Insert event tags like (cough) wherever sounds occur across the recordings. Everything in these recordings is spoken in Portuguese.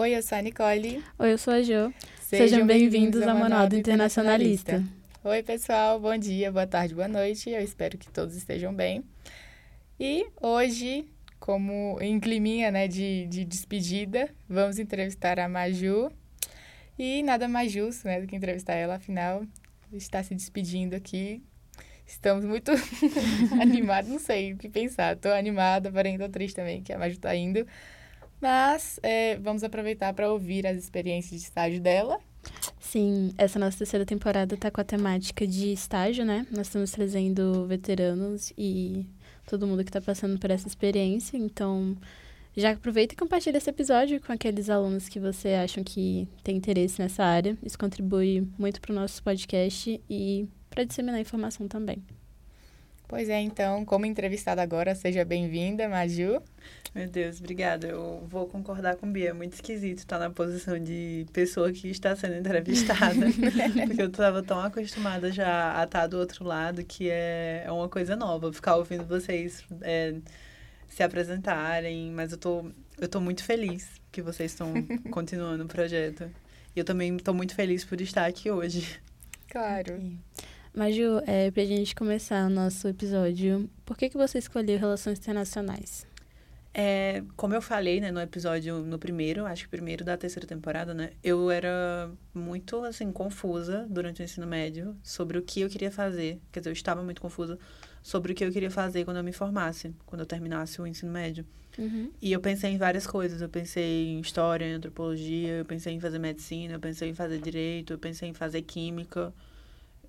Oi, eu sou a Nicole. Oi, eu sou a Jo. Sejam, Sejam bem-vindos ao Manual do Internacionalista. Internacionalista. Oi, pessoal. Bom dia, boa tarde, boa noite. Eu espero que todos estejam bem. E hoje, como em climinha né, de, de despedida, vamos entrevistar a Maju. E nada mais justo né, do que entrevistar ela, afinal, está se despedindo aqui. Estamos muito (laughs) animados, não sei o que pensar. Estou animada, porém estou triste também, que a Maju está indo. Mas é, vamos aproveitar para ouvir as experiências de estágio dela. Sim, essa nossa terceira temporada está com a temática de estágio, né? Nós estamos trazendo veteranos e todo mundo que está passando por essa experiência. Então, já aproveita e compartilha esse episódio com aqueles alunos que você acham que tem interesse nessa área. Isso contribui muito para o nosso podcast e para disseminar informação também. Pois é, então, como entrevistada agora, seja bem-vinda, Maju. Meu Deus, obrigada. Eu vou concordar com Bia. É muito esquisito estar na posição de pessoa que está sendo entrevistada. (laughs) porque eu estava tão acostumada já a estar do outro lado que é, é uma coisa nova. Ficar ouvindo vocês é, se apresentarem. Mas eu tô, eu tô muito feliz que vocês estão (laughs) continuando o projeto. E eu também estou muito feliz por estar aqui hoje. Claro. Maju, é, para a gente começar o nosso episódio, por que, que você escolheu Relações Internacionais? É, como eu falei, né, no episódio, no primeiro, acho que primeiro da terceira temporada, né, eu era muito, assim, confusa durante o ensino médio sobre o que eu queria fazer. Quer dizer, eu estava muito confusa sobre o que eu queria fazer quando eu me formasse, quando eu terminasse o ensino médio. Uhum. E eu pensei em várias coisas. Eu pensei em história, em antropologia, eu pensei em fazer medicina, eu pensei em fazer direito, eu pensei em fazer química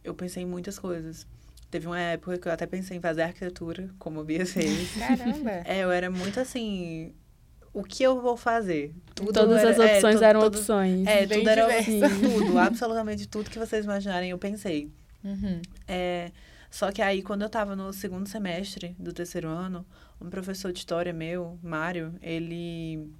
eu pensei em muitas coisas. Teve uma época que eu até pensei em fazer arquitetura, como a Bia fez. Caramba! (laughs) É, eu era muito assim. O que eu vou fazer? Tudo Todas era, as é, opções é, eram tudo, opções. É, Bem tudo era assim, (laughs) tudo, absolutamente tudo que vocês imaginarem, eu pensei. Uhum. É, só que aí, quando eu estava no segundo semestre do terceiro ano, um professor de história meu, Mário, ele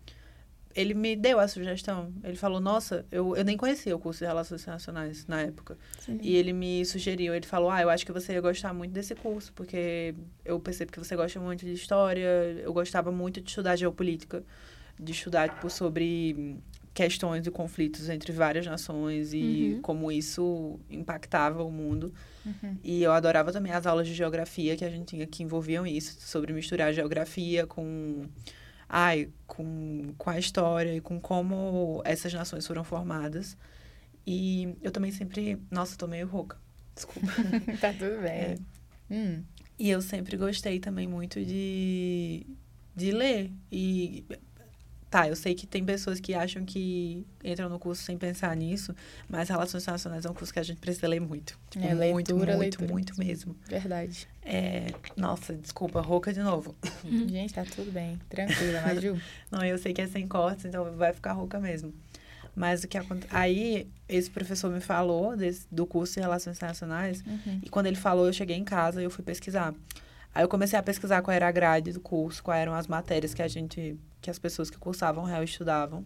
ele me deu a sugestão. Ele falou, nossa, eu, eu nem conhecia o curso de Relações Internacionais na época. Sim. E ele me sugeriu, ele falou, ah, eu acho que você ia gostar muito desse curso, porque eu percebo que você gosta muito de história, eu gostava muito de estudar geopolítica, de estudar, tipo, sobre questões e conflitos entre várias nações e uhum. como isso impactava o mundo. Uhum. E eu adorava também as aulas de geografia que a gente tinha que envolviam isso, sobre misturar geografia com ai, com, com a história e com como essas nações foram formadas. E eu também sempre. Nossa, eu tô meio rouca. Desculpa. (laughs) tá tudo bem. É. Hum. E eu sempre gostei também muito de, de ler. E Tá, eu sei que tem pessoas que acham que entram no curso sem pensar nisso, mas Relações Internacionais é um curso que a gente precisa ler muito. Tipo, é, leitura, muito, muito, leitura. muito mesmo. Verdade. É, nossa, desculpa, rouca de novo. (laughs) Gente, tá tudo bem. Tranquila, Maju. (laughs) Não, eu sei que é sem cortes, então vai ficar rouca mesmo. Mas o que acontece... Aí, esse professor me falou desse, do curso de Relações Internacionais, uhum. e quando ele falou, eu cheguei em casa e eu fui pesquisar. Aí eu comecei a pesquisar qual era a grade do curso, quais eram as matérias que a gente, que as pessoas que cursavam real estudavam.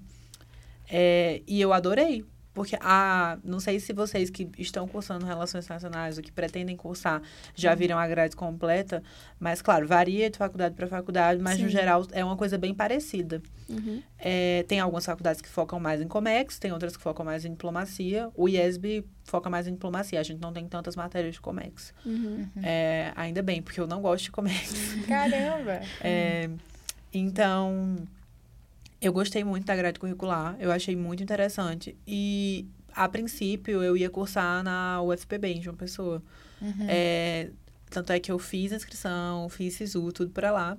É, e eu adorei, porque, ah, não sei se vocês que estão cursando Relações Internacionais ou que pretendem cursar já uhum. viram a grade completa, mas, claro, varia de faculdade para faculdade, mas, Sim. no geral, é uma coisa bem parecida. Uhum. É, tem algumas faculdades que focam mais em Comex, tem outras que focam mais em diplomacia. O IESB foca mais em diplomacia, a gente não tem tantas matérias de Comex. Uhum. É, ainda bem, porque eu não gosto de Comex. Caramba! (laughs) é, então eu gostei muito da grade curricular, eu achei muito interessante. E, a princípio, eu ia cursar na UFPB, em João Pessoa. Uhum. É, tanto é que eu fiz a inscrição, fiz SISU, tudo para lá.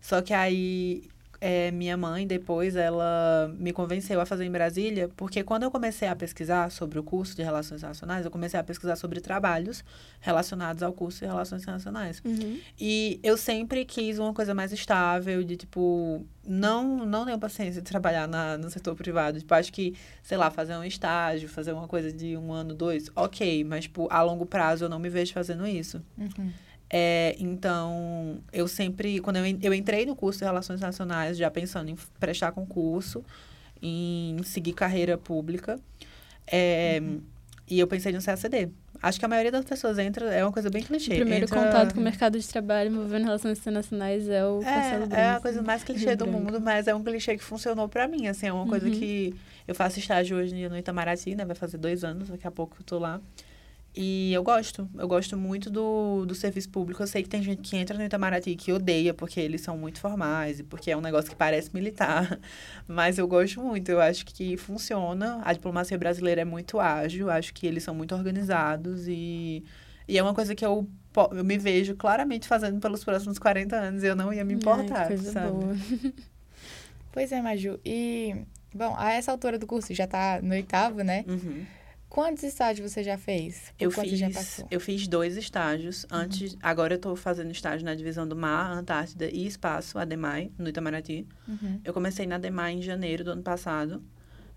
Só que aí é, minha mãe, depois, ela me convenceu a fazer em Brasília, porque quando eu comecei a pesquisar sobre o curso de Relações Internacionais, eu comecei a pesquisar sobre trabalhos relacionados ao curso de Relações Internacionais. Uhum. E eu sempre quis uma coisa mais estável, de tipo, não, não tenho paciência de trabalhar na, no setor privado. Tipo, acho que, sei lá, fazer um estágio, fazer uma coisa de um ano, dois, ok, mas, tipo, a longo prazo eu não me vejo fazendo isso. Uhum. É, então, eu sempre, quando eu, eu entrei no curso de Relações Nacionais, já pensando em prestar concurso, em seguir carreira pública, é, uhum. E eu pensei no CACD. Acho que a maioria das pessoas entra, é uma coisa bem clichê. O primeiro entra... contato com o mercado de trabalho envolvendo relações internacionais é o Castelo É, é a coisa mais clichê do mundo, mas é um clichê que funcionou para mim, assim, é uma uhum. coisa que eu faço estágio hoje no Itamaraty, né, vai fazer dois anos, daqui a pouco eu tô lá. E eu gosto, eu gosto muito do, do serviço público. Eu sei que tem gente que entra no Itamaraty que odeia porque eles são muito formais e porque é um negócio que parece militar. (laughs) Mas eu gosto muito, eu acho que funciona. A diplomacia brasileira é muito ágil, acho que eles são muito organizados e, e é uma coisa que eu, eu me vejo claramente fazendo pelos próximos 40 anos eu não ia me importar, Ai, coisa sabe? Boa. (laughs) pois é, Maju. E, bom, a essa altura do curso já tá no oitavo, né? Uhum. Quantos estágios você já fez? Eu fiz, já eu fiz dois estágios. Uhum. Antes, agora eu estou fazendo estágio na divisão do Mar, Antártida e Espaço, ADEMAI, no Itamaraty. Uhum. Eu comecei na ADEMAI em janeiro do ano passado.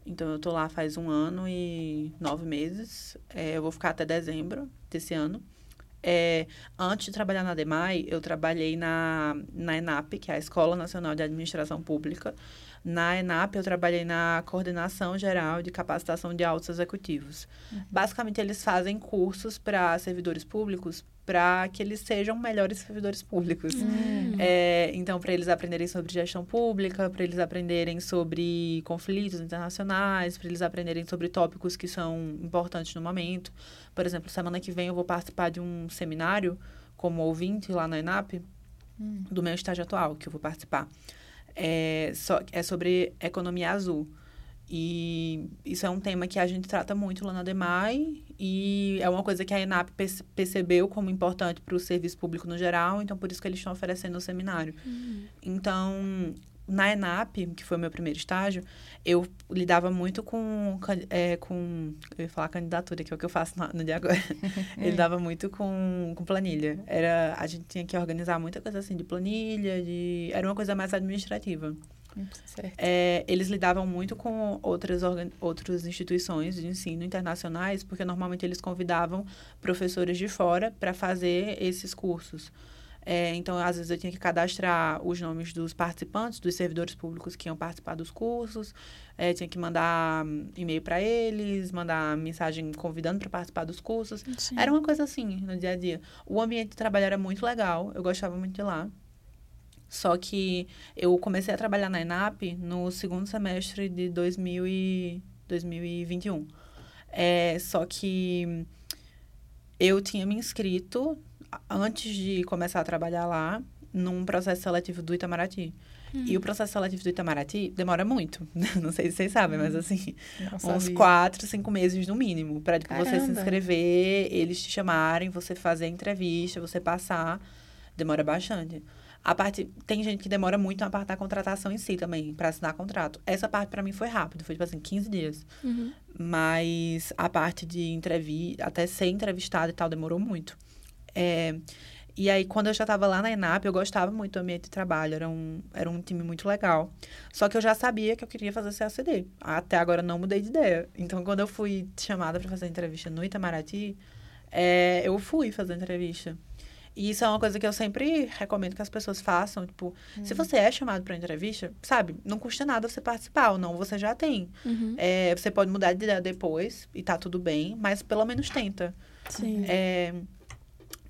Então, eu estou lá faz um ano e nove meses. É, eu vou ficar até dezembro desse ano. É, antes de trabalhar na ADEMAI, eu trabalhei na, na ENAP, que é a Escola Nacional de Administração Pública. Na ENAP, eu trabalhei na Coordenação Geral de Capacitação de Altos Executivos. Uhum. Basicamente, eles fazem cursos para servidores públicos para que eles sejam melhores servidores públicos. Uhum. É, então, para eles aprenderem sobre gestão pública, para eles aprenderem sobre conflitos internacionais, para eles aprenderem sobre tópicos que são importantes no momento. Por exemplo, semana que vem eu vou participar de um seminário como ouvinte lá na ENAP, uhum. do meu estágio atual, que eu vou participar é, so, é sobre economia azul. E isso é um tema que a gente trata muito lá na DEMAI e é uma coisa que a ENAP percebeu como importante para o serviço público no geral, então por isso que eles estão oferecendo o seminário. Uhum. Então, na ENAP, que foi o meu primeiro estágio, eu lidava muito com, é, com eu ia falar candidatura, que é o que eu faço no, no dia agora. (laughs) eu lidava muito com, com planilha. Era, a gente tinha que organizar muita coisa assim de planilha, de, era uma coisa mais administrativa. É, eles lidavam muito com outras, outras instituições de ensino internacionais, porque normalmente eles convidavam professores de fora para fazer esses cursos. É, então, às vezes, eu tinha que cadastrar os nomes dos participantes, dos servidores públicos que iam participar dos cursos. É, tinha que mandar hum, e-mail para eles, mandar mensagem convidando para participar dos cursos. Sim. Era uma coisa assim, no dia a dia. O ambiente de trabalho era muito legal, eu gostava muito de lá. Só que eu comecei a trabalhar na ENAP no segundo semestre de 2000 e 2021. É, só que eu tinha me inscrito antes de começar a trabalhar lá, num processo seletivo do Itamaraty. Hum. E o processo seletivo do Itamaraty demora muito. (laughs) Não sei se vocês sabem, hum. mas assim, Não uns sabia. quatro, cinco meses no mínimo. Para você se inscrever, eles te chamarem, você fazer a entrevista, você passar. Demora bastante. A parte. Tem gente que demora muito a parte da contratação em si também, para assinar contrato. Essa parte para mim foi rápido, foi tipo assim, 15 dias. Uhum. Mas a parte de entrevista, até ser entrevistado e tal, demorou muito. É, e aí, quando eu já estava lá na ENAP, eu gostava muito do ambiente de trabalho, era um, era um time muito legal. Só que eu já sabia que eu queria fazer CACD. Até agora não mudei de ideia. Então, quando eu fui chamada para fazer entrevista no Itamaraty, é, eu fui fazer entrevista. E isso é uma coisa que eu sempre recomendo que as pessoas façam. Tipo, uhum. se você é chamado para entrevista, sabe, não custa nada você participar ou não, você já tem. Uhum. É, você pode mudar de ideia depois e tá tudo bem, mas pelo menos tenta. Sim. É,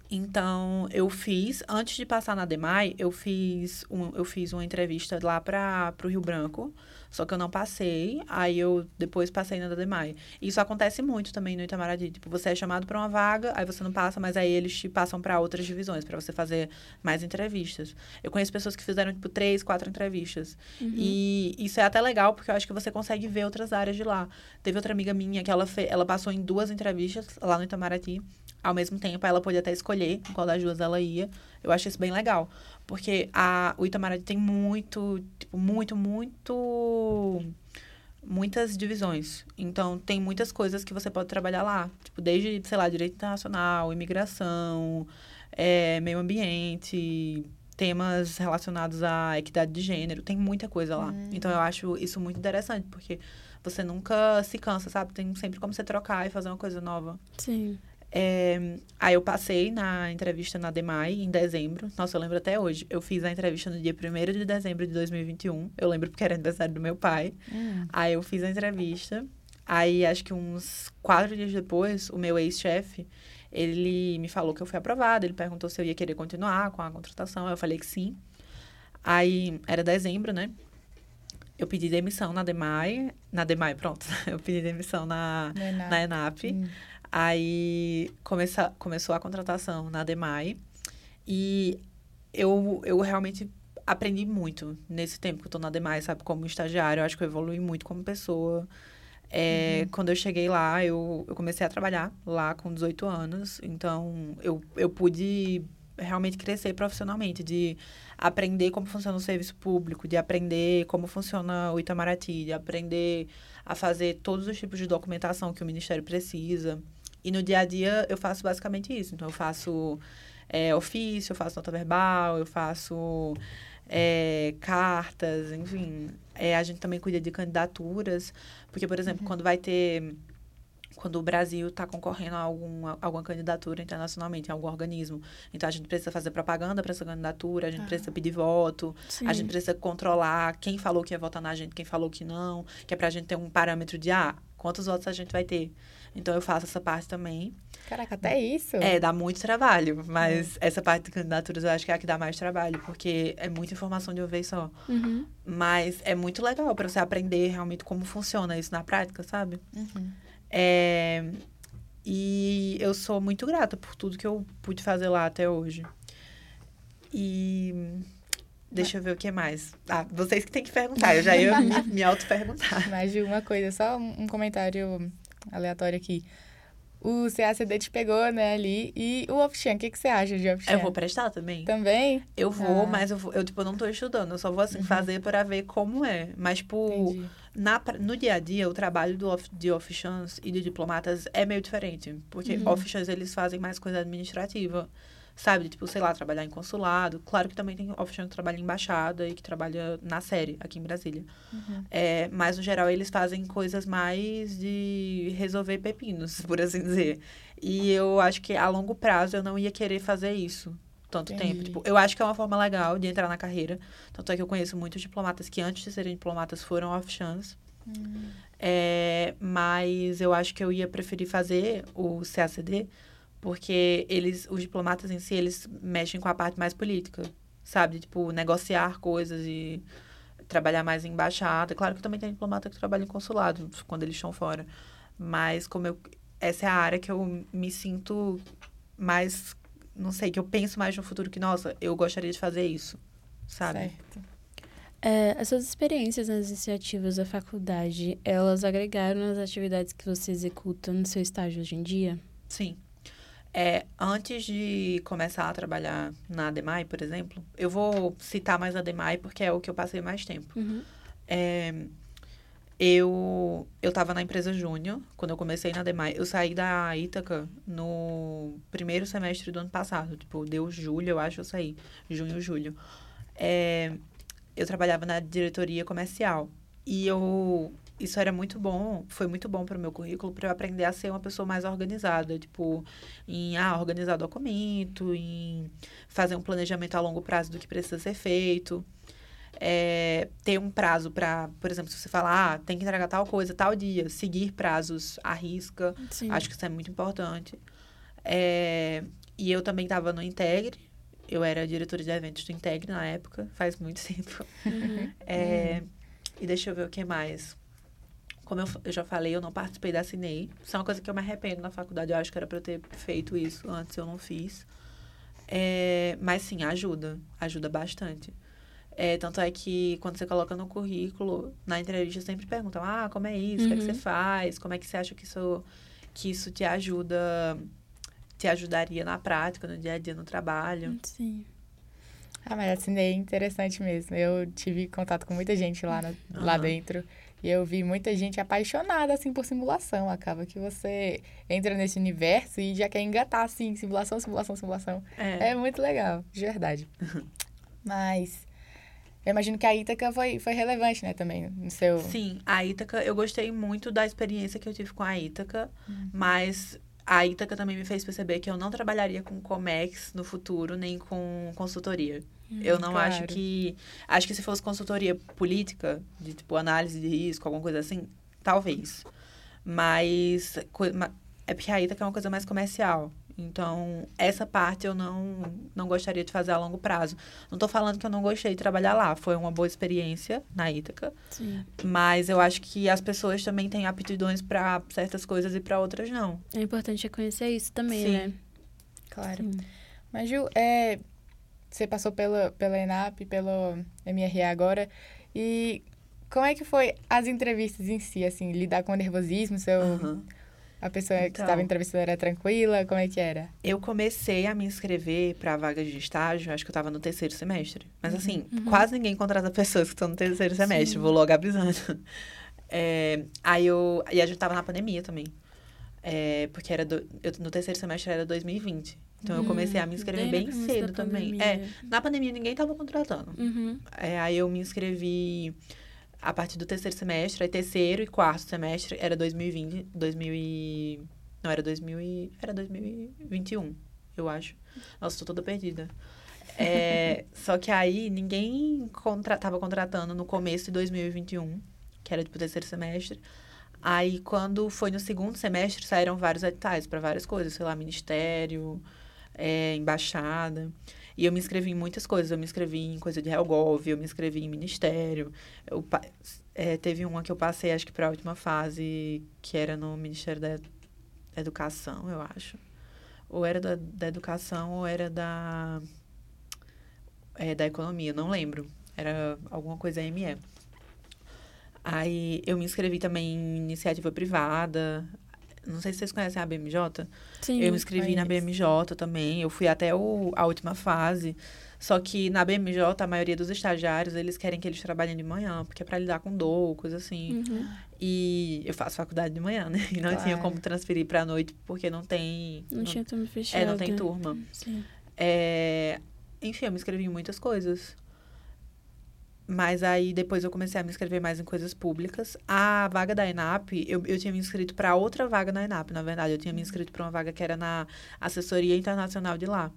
então, eu fiz, antes de passar na DEMAI, eu fiz, um, eu fiz uma entrevista lá para o Rio Branco, só que eu não passei, aí eu depois passei na DEMAI. Isso acontece muito também no Itamaraty, tipo, você é chamado para uma vaga, aí você não passa, mas aí eles te passam para outras divisões, para você fazer mais entrevistas. Eu conheço pessoas que fizeram, tipo, três, quatro entrevistas. Uhum. E isso é até legal, porque eu acho que você consegue ver outras áreas de lá. Teve outra amiga minha que ela, fe... ela passou em duas entrevistas lá no Itamaraty, ao mesmo tempo, ela podia até escolher qual das duas ela ia. Eu acho isso bem legal. Porque a, o Itamaraty tem muito, tipo, muito, muito muitas divisões. Então, tem muitas coisas que você pode trabalhar lá. Tipo, desde, sei lá, direito internacional, imigração, é, meio ambiente, temas relacionados à equidade de gênero. Tem muita coisa lá. Hum. Então, eu acho isso muito interessante, porque você nunca se cansa, sabe? Tem sempre como você trocar e fazer uma coisa nova. Sim. É, aí eu passei na entrevista na DEMAI em dezembro. Nossa, eu lembro até hoje. Eu fiz a entrevista no dia 1 de dezembro de 2021. Eu lembro porque era aniversário do meu pai. Hum. Aí eu fiz a entrevista. Aí, acho que uns quatro dias depois, o meu ex-chefe, ele me falou que eu fui aprovada. Ele perguntou se eu ia querer continuar com a contratação. Eu falei que sim. Aí, era dezembro, né? Eu pedi demissão na DEMAI. Na DEMAI, pronto. (laughs) Eu pedi demissão na, na, na ENAP. Hum. Aí, começa, começou a contratação na DEMAI. E eu, eu realmente aprendi muito nesse tempo que eu tô na DEMAI, sabe? Como estagiário. Eu acho que eu evolui muito como pessoa. É, uhum. Quando eu cheguei lá, eu, eu comecei a trabalhar lá com 18 anos. Então, eu, eu pude realmente crescer profissionalmente, de aprender como funciona o serviço público, de aprender como funciona o Itamaraty, de aprender a fazer todos os tipos de documentação que o Ministério precisa. E no dia a dia eu faço basicamente isso. Então, eu faço é, ofício, eu faço nota verbal, eu faço é, cartas, enfim. É, a gente também cuida de candidaturas, porque, por exemplo, uhum. quando vai ter. Quando o Brasil está concorrendo a alguma, alguma candidatura internacionalmente, em algum organismo. Então, a gente precisa fazer propaganda para essa candidatura, a gente ah. precisa pedir voto, Sim. a gente precisa controlar quem falou que ia votar na gente, quem falou que não, que é para a gente ter um parâmetro de, ah, quantos votos a gente vai ter. Então, eu faço essa parte também. Caraca, até isso? É, dá muito trabalho. Mas é. essa parte de candidaturas eu acho que é a que dá mais trabalho, porque é muita informação de uma vez só. Uhum. Mas é muito legal para você aprender realmente como funciona isso na prática, sabe? Uhum. É... E eu sou muito grata por tudo que eu pude fazer lá até hoje. E. Deixa eu ver o que mais. Ah, vocês que têm que perguntar, eu já ia me, me auto-perguntar. (laughs) Mais de uma coisa, só um comentário aleatório aqui o CACD te pegou, né, ali. E o Option, o que, que você acha de Option? Eu vou prestar também. Também? Eu vou, ah. mas eu, vou, eu, tipo, não tô estudando. Eu só vou, assim, uhum. fazer para ver como é. Mas, tipo, na, no dia a dia, o trabalho do, de officiants e de diplomatas é meio diferente. Porque uhum. officiants, eles fazem mais coisa administrativa sabe? Tipo, sei lá, trabalhar em consulado. Claro que também tem option que trabalha em embaixada e que trabalha na série aqui em Brasília. Uhum. É, mas, no geral, eles fazem coisas mais de resolver pepinos, (laughs) por assim dizer. E eu acho que a longo prazo eu não ia querer fazer isso tanto Entendi. tempo. Tipo, eu acho que é uma forma legal de entrar na carreira. Tanto é que eu conheço muitos diplomatas que antes de serem diplomatas foram off-chance. Uhum. É, mas eu acho que eu ia preferir fazer o CACD porque eles, os diplomatas em si, eles mexem com a parte mais política, sabe? Tipo, negociar coisas e trabalhar mais em embaixada. Claro que também tem diplomata que trabalha em consulado, quando eles estão fora. Mas como eu... Essa é a área que eu me sinto mais... Não sei, que eu penso mais no futuro que, nossa, eu gostaria de fazer isso, sabe? Certo. É, as suas experiências nas iniciativas da faculdade, elas agregaram nas atividades que você executa no seu estágio hoje em dia? Sim. É, antes de começar a trabalhar na Ademai, por exemplo, eu vou citar mais a Ademai porque é o que eu passei mais tempo. Uhum. É, eu eu estava na empresa Júnior quando eu comecei na Ademai. Eu saí da Ítaca no primeiro semestre do ano passado. Tipo, deu julho, eu acho, eu saí. Junho, julho. É, eu trabalhava na diretoria comercial. E eu isso era muito bom, foi muito bom para o meu currículo para eu aprender a ser uma pessoa mais organizada, tipo, em ah, organizar documento, em fazer um planejamento a longo prazo do que precisa ser feito. É, ter um prazo para, por exemplo, se você falar, ah, tem que entregar tal coisa tal dia, seguir prazos à risca, Sim. acho que isso é muito importante. É, e eu também estava no Integre, eu era diretora de eventos do Integre na época, faz muito (laughs) tempo. Uhum. É, uhum. E deixa eu ver o que mais. Como eu, eu, já falei, eu não participei da Cinei. Isso é uma coisa que eu me arrependo na faculdade. Eu acho que era para eu ter feito isso antes, eu não fiz. É, mas sim, ajuda. Ajuda bastante. É, tanto é que quando você coloca no currículo, na entrevista sempre perguntam, ah, como é isso? Uhum. O que, é que você uhum. faz? Como é que você acha que isso, que isso te ajuda, te ajudaria na prática, no dia a dia, no trabalho? Sim. Ah, mas a Cinei é interessante mesmo. Eu tive contato com muita gente lá, no, uhum. lá dentro. E eu vi muita gente apaixonada, assim, por simulação. Acaba que você entra nesse universo e já quer engatar, assim, simulação, simulação, simulação. É, é muito legal, de verdade. (laughs) Mas eu imagino que a Ítaca foi, foi relevante, né, também, no seu... Sim, a Ítaca, eu gostei muito da experiência que eu tive com a Ítaca, uhum. mas a Ítaca também me fez perceber que eu não trabalharia com Comex no futuro, nem com consultoria. Hum, eu não claro. acho que. Acho que se fosse consultoria política, de tipo análise de risco, alguma coisa assim, talvez. Mas é porque a Ítaca é uma coisa mais comercial. Então, essa parte eu não, não gostaria de fazer a longo prazo. Não estou falando que eu não gostei de trabalhar lá. Foi uma boa experiência na Ítaca. Sim. Mas eu acho que as pessoas também têm aptidões para certas coisas e para outras não. É importante reconhecer isso também, Sim. né? Claro. Sim. Mas, Ju, é, você passou pela, pela ENAP, pelo MRE agora, e como é que foi as entrevistas em si, assim, lidar com o nervosismo, seu... Uhum. A pessoa que Então. estava entrevistando era tranquila? Como é que era? Eu comecei a me inscrever para vagas de estágio, acho que eu estava no terceiro semestre. Mas assim, Uhum. quase ninguém contrata (laughs) pessoas que estão no terceiro semestre, Sim. vou logo avisando. (laughs) É, aí eu. E a gente tava na pandemia também. É, porque era do, eu, no terceiro semestre era 2020. Então eu comecei a me inscrever Hum, bem no começo cedo também. pandemia. É, na pandemia ninguém tava contratando. Uhum. É, aí eu me inscrevi a partir do terceiro semestre, aí terceiro e quarto semestre era 2020, 2000 e... Não, era 2000 e... Era 2021, eu acho. Nossa, tô toda perdida. É, (laughs) só que aí ninguém contra, tava contratando no começo de 2021, que era tipo terceiro semestre. Aí, quando foi no segundo semestre, saíram vários editais para várias coisas, sei lá, ministério, é, embaixada. E eu me inscrevi em muitas coisas. Eu me inscrevi em coisa de Helgov, eu me inscrevi em ministério. Eu, é, teve uma que eu passei, acho que para a última fase, que era no Ministério da Educação, eu acho. Ou era da, da Educação ou era da, é, da Economia, não lembro. Era alguma coisa ME. Aí eu me inscrevi também em iniciativa privada. Não sei se vocês conhecem a BMJ. Sim. Eu me inscrevi na. BMJ também. Eu fui até o, a última fase. Só que na BMJ, a maioria dos estagiários, eles querem que eles trabalhem de manhã, porque é pra lidar com dor, coisa assim. Uhum. E eu faço faculdade de manhã, né? (laughs) E não tinha Claro. como transferir pra noite, porque não tem. Não, tinha turma fechada. É, não tem turma. Sim. É, enfim, eu me inscrevi em muitas coisas. Mas aí depois eu comecei a me inscrever mais em coisas públicas. A vaga da ENAP, eu, eu tinha me inscrito para outra vaga na ENAP, na verdade. Eu tinha me inscrito para uma vaga que era na assessoria internacional de lá.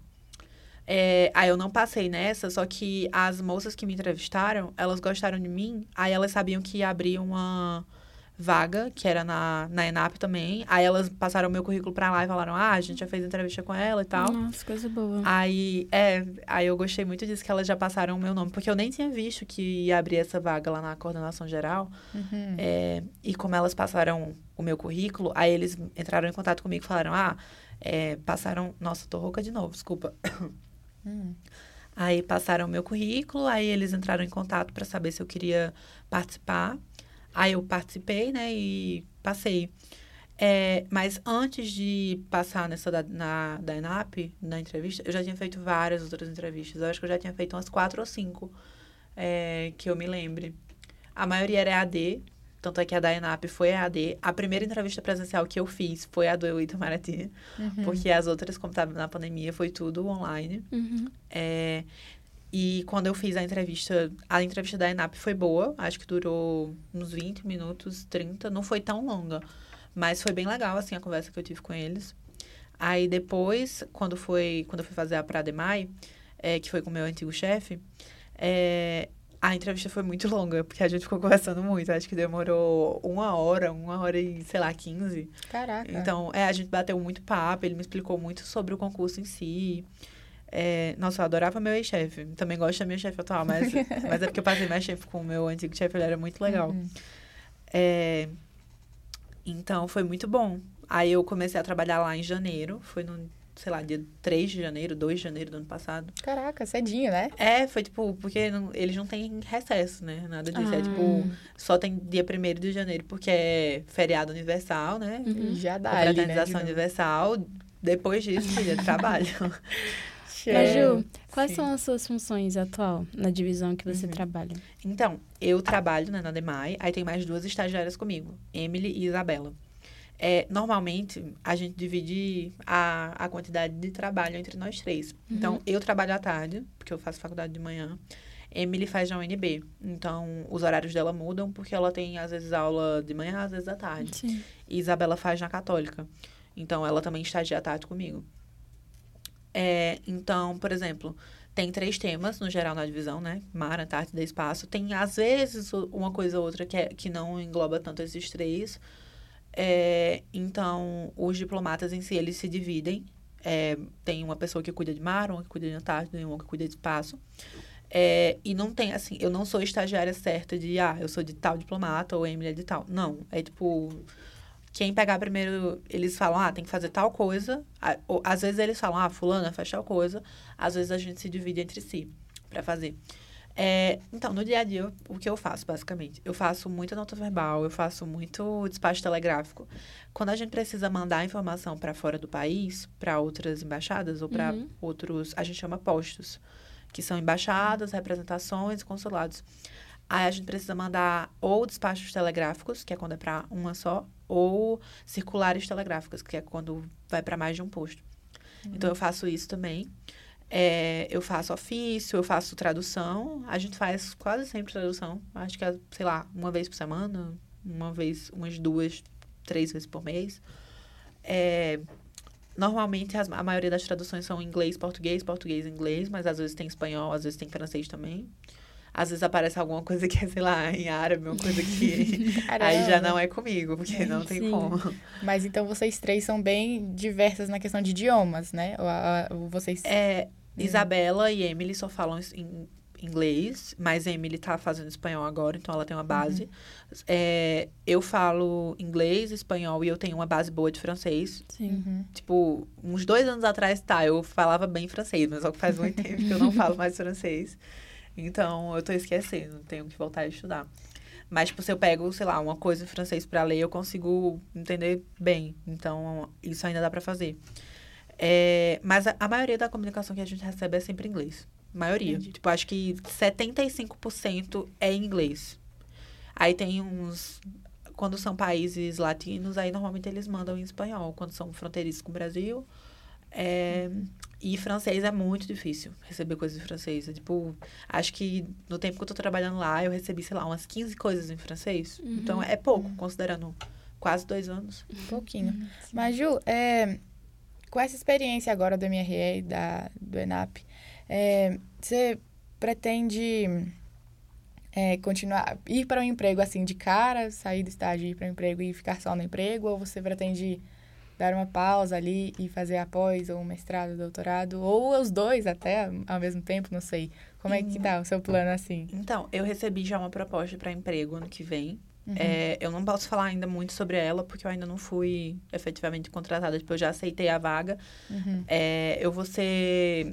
É, aí eu não passei nessa, só que as moças que me entrevistaram, elas gostaram de mim, aí elas sabiam que ia abrir uma vaga, que era na, na ENAP também. Aí elas passaram o meu currículo pra lá e falaram: Ah, a gente já fez entrevista com ela e tal. Nossa, coisa boa. Aí, é, aí eu gostei muito disso, que elas já passaram o meu nome, porque eu nem tinha visto que ia abrir essa vaga lá na coordenação geral. Uhum. É, e como elas passaram o meu currículo, aí eles entraram em contato comigo e falaram: Ah, é, passaram. Nossa, tô rouca de novo, desculpa. Hum. Aí passaram o meu currículo, aí eles entraram em contato para saber se eu queria participar. Aí eu participei, né, e passei. É, mas antes de passar nessa da, na, da ENAP, na entrevista, eu já tinha feito várias outras entrevistas. Eu acho que eu já tinha feito umas quatro ou cinco é, que eu me lembre. A maioria era EAD, tanto é que a da ENAP foi EAD. A primeira entrevista presencial que eu fiz foi a do Itamaraty, Uhum. porque as outras, como estava na pandemia, foi tudo online. Uhum. É, e quando eu fiz a entrevista, a entrevista da ENAP foi boa, acho que durou uns 20 minutos, 30, não foi tão longa, mas foi bem legal, assim, a conversa que eu tive com eles. Aí depois, quando, foi, quando eu fui fazer a Prademai, é, que foi com o meu antigo chefe, é, a entrevista foi muito (laughs) longa, porque a gente ficou conversando muito, acho que demorou uma hora, uma hora e, sei lá, 15. Caraca. Então, é, a gente bateu muito papo, ele me explicou muito sobre o concurso em si. É, nossa, eu adorava meu ex-chefe. Também gosto da minha chefe atual, mas, (laughs) mas é porque eu passei mais tempo com o meu antigo chefe, ele era muito legal. Uhum. É, então, foi muito bom. Aí eu comecei a trabalhar lá em janeiro, foi no, sei lá, dia 3 de janeiro, 2 de janeiro do ano passado. Caraca, cedinho, né? É, foi tipo, porque não- eles não têm recesso, né? Nada disso. É Ah. tipo, só tem dia 1 de janeiro, porque é feriado universal, né? Uhum. Já dá ali, né? universal. Depois disso, filha, trabalho. (laughs) Show. Mas, Ju, quais sim. são as suas funções atual na divisão que você Uhum. trabalha? Então, eu trabalho né, na DEMAI, aí tem mais duas estagiárias comigo, Emily e Isabela. É, normalmente, a gente divide a, a quantidade de trabalho entre nós três. Então, eu trabalho à tarde, porque eu faço faculdade de manhã. Emily faz na UNB. Então, os horários dela mudam, porque ela tem, às vezes, aula de manhã, às vezes, à tarde. Sim. E Isabela faz na Católica. Então, ela também estagia à tarde comigo. É, então, por exemplo, tem três temas, no geral, na divisão, né? Mar, Antártida e Espaço. Tem, às vezes, uma coisa ou outra que, é, que não engloba tanto esses três. É, então, os diplomatas em si, eles se dividem. É, tem uma pessoa que cuida de mar, uma que cuida de Antártida e uma que cuida de espaço. É, e não tem, assim, eu não sou estagiária certa de, ah, eu sou de tal diplomata ou Emily é de tal. Não, é tipo, quem pegar primeiro, eles falam, ah, tem que fazer tal coisa. Às vezes eles falam, ah, fulana faz tal coisa. Às vezes a gente se divide entre si para fazer. É, então, no dia a dia, o que eu faço, basicamente? Eu faço muita nota verbal, eu faço muito despacho telegráfico. Quando a gente precisa mandar informação para fora do país, para outras embaixadas ou para uhum. outros, a gente chama postos, que são embaixadas, representações, consulados. Aí a gente precisa mandar ou despachos telegráficos, que é quando é para uma só, ou circulares telegráficas, que é quando vai para mais de um posto. Uhum. Então eu faço isso também. É, eu faço ofício, eu faço tradução. A gente faz quase sempre tradução. Acho que é, sei lá, uma vez por semana, uma vez, umas duas, três vezes por mês. É, normalmente as, a maioria das traduções são inglês, português, português, inglês, mas às vezes tem espanhol, às vezes tem francês também. Às vezes aparece alguma coisa que é, sei lá, em árabe, uma coisa que (laughs) aí já não é comigo, porque não tem Sim. como. Mas então vocês três são bem diversas na questão de idiomas, né? Ou, ou vocês... É, hum. Isabela e Emily só falam em inglês, mas Emily tá fazendo espanhol agora, então ela tem uma base. Uhum. É, eu falo inglês, espanhol e eu tenho uma base boa de francês. Sim. Uhum. Tipo, uns dois anos atrás, tá, eu falava bem francês, mas só que faz muito tempo que eu não (laughs) falo mais francês. Então, eu tô esquecendo, tenho que voltar a estudar. Mas, tipo, se eu pego, sei lá, uma coisa em francês para ler, eu consigo entender bem. Então, isso ainda dá para fazer. É, mas a, a, maioria da comunicação que a gente recebe é sempre em inglês. Maioria. Entendi. Tipo, acho que 75% é em inglês. Aí tem uns. Quando são países latinos, aí normalmente eles mandam em espanhol. Quando são fronteiriços com o Brasil, é, e francês é muito difícil receber coisas em francês. É, tipo, acho que no tempo que eu tô trabalhando lá, eu recebi, sei lá, umas 15 coisas em francês. Uhum. Então é pouco, considerando quase dois anos. Um pouquinho. Uhum. Mas, Ju, é, com essa experiência agora do MRE e da, do ENAP, é, você pretende é, continuar, ir para um emprego assim de cara, sair do estágio, ir para um emprego e ficar só no emprego? Ou você pretende dar uma pausa ali e fazer após ou um mestrado, doutorado, ou os dois até ao mesmo tempo, não sei. Como é que tá o seu plano assim? Então, eu recebi já uma proposta para emprego ano que vem. Uhum. É, eu não posso falar ainda muito sobre ela, porque eu ainda não fui efetivamente contratada. Tipo, eu já aceitei a vaga. Uhum. É, eu vou ser...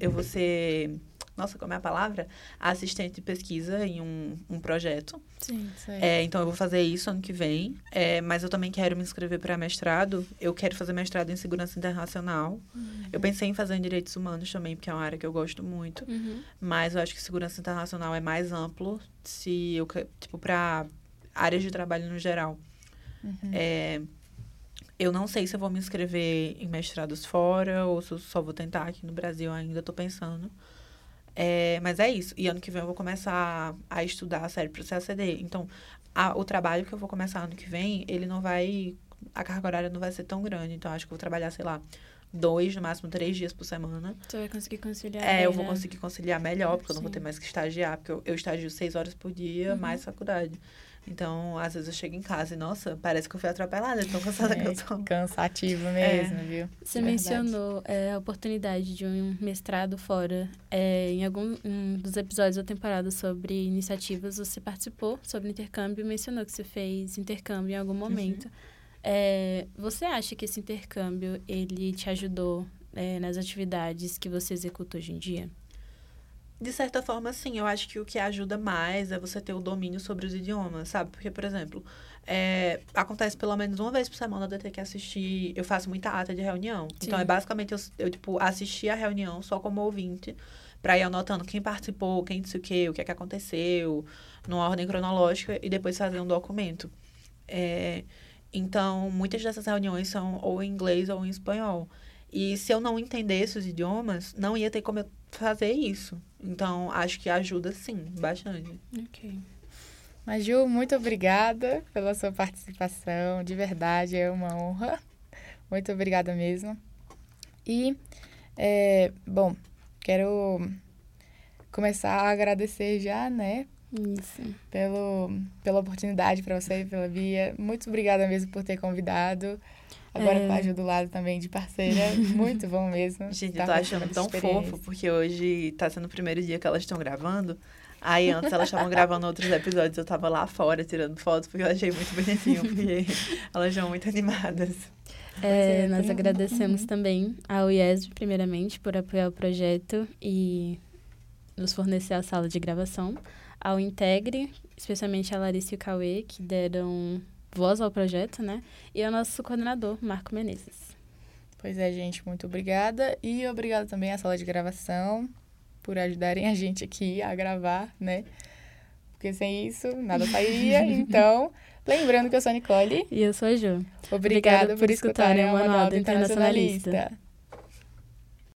Eu vou ser nossa, como é a palavra? Assistente de pesquisa em um, um projeto. Sim, sei. É, então, eu vou fazer isso ano que vem. É, mas eu também quero me inscrever para mestrado. Eu quero fazer mestrado em segurança internacional. Uhum. Eu pensei em fazer em direitos humanos também, porque é uma área que eu gosto muito. Uhum. Mas eu acho que segurança internacional é mais amplo se eu, tipo, para áreas de trabalho no geral. Uhum. É, eu não sei se eu vou me inscrever em mestrados fora ou se eu só vou tentar aqui no Brasil ainda, estou pensando. É, mas é isso. E ano que vem eu vou começar a estudar a série para o CACD. Então, a, o trabalho que eu vou começar ano que vem, ele não vai. A carga horária não vai ser tão grande. Então, acho que eu vou trabalhar, sei lá, dois, no máximo três dias por semana. Você vai conseguir conciliar. É, eu vou conseguir conciliar melhor, porque Sim. eu não vou ter mais que estagiar, porque eu, eu estagio seis horas por dia, uhum. mais faculdade. Então, às vezes eu chego em casa e, nossa, parece que eu fui atropelada, tão cansada é, que eu tô. (laughs) Cansativo mesmo, é. viu? Você mencionou é, a oportunidade de um mestrado fora. É, em algum um dos episódios da temporada sobre iniciativas, você participou sobre intercâmbio e mencionou que você fez intercâmbio em algum momento. Uhum. É, você acha que esse intercâmbio, ele te ajudou é, nas atividades que você executa hoje em dia? De certa forma, sim. Eu acho que o que ajuda mais é você ter o domínio sobre os idiomas, sabe? Porque, por exemplo, é, acontece pelo menos uma vez por semana eu ter que assistir. Eu faço muita ata de reunião. Sim. Então, é basicamente eu, eu, tipo, assistir a reunião só como ouvinte, para ir anotando quem participou, quem disse o quê, o que é que aconteceu, numa ordem cronológica, e depois fazer um documento. É, então, muitas dessas reuniões são ou em inglês ou em espanhol. E se eu não entendesse os idiomas, não ia ter como eu fazer isso. Então, acho que ajuda sim, bastante. Ok. Mas, Ju, muito obrigada pela sua participação. De verdade, é uma honra. Muito obrigada mesmo. E, é, bom, quero começar a agradecer já, né? Isso. Pelo, pela oportunidade para você e pela Bia. Muito obrigada mesmo por ter convidado. Agora é... com a ajuda do lado também de parceira. Muito bom mesmo. (laughs) Gente, eu tô achando tão fofo, porque hoje tá sendo o primeiro dia que elas estão gravando. Aí antes elas estavam gravando outros episódios, eu tava lá fora tirando fotos, porque eu achei muito bonitinho, (laughs) porque elas são muito animadas. É, nós agradecemos também ao IESB, primeiramente, por apoiar o projeto e nos fornecer a sala de gravação. Ao Integre, especialmente a Larissa e o Cauê, que deram voz ao projeto, né? E ao nosso coordenador, Marco Menezes. Pois é, gente, muito obrigada. E obrigada também à sala de gravação por ajudarem a gente aqui a gravar, né? Porque sem isso, nada sairia. (laughs) então, lembrando que eu sou a Nicole. E eu sou a Ju. Obrigada, Obrigada por, por escutarem o Manual do Internacionalista. internacionalista.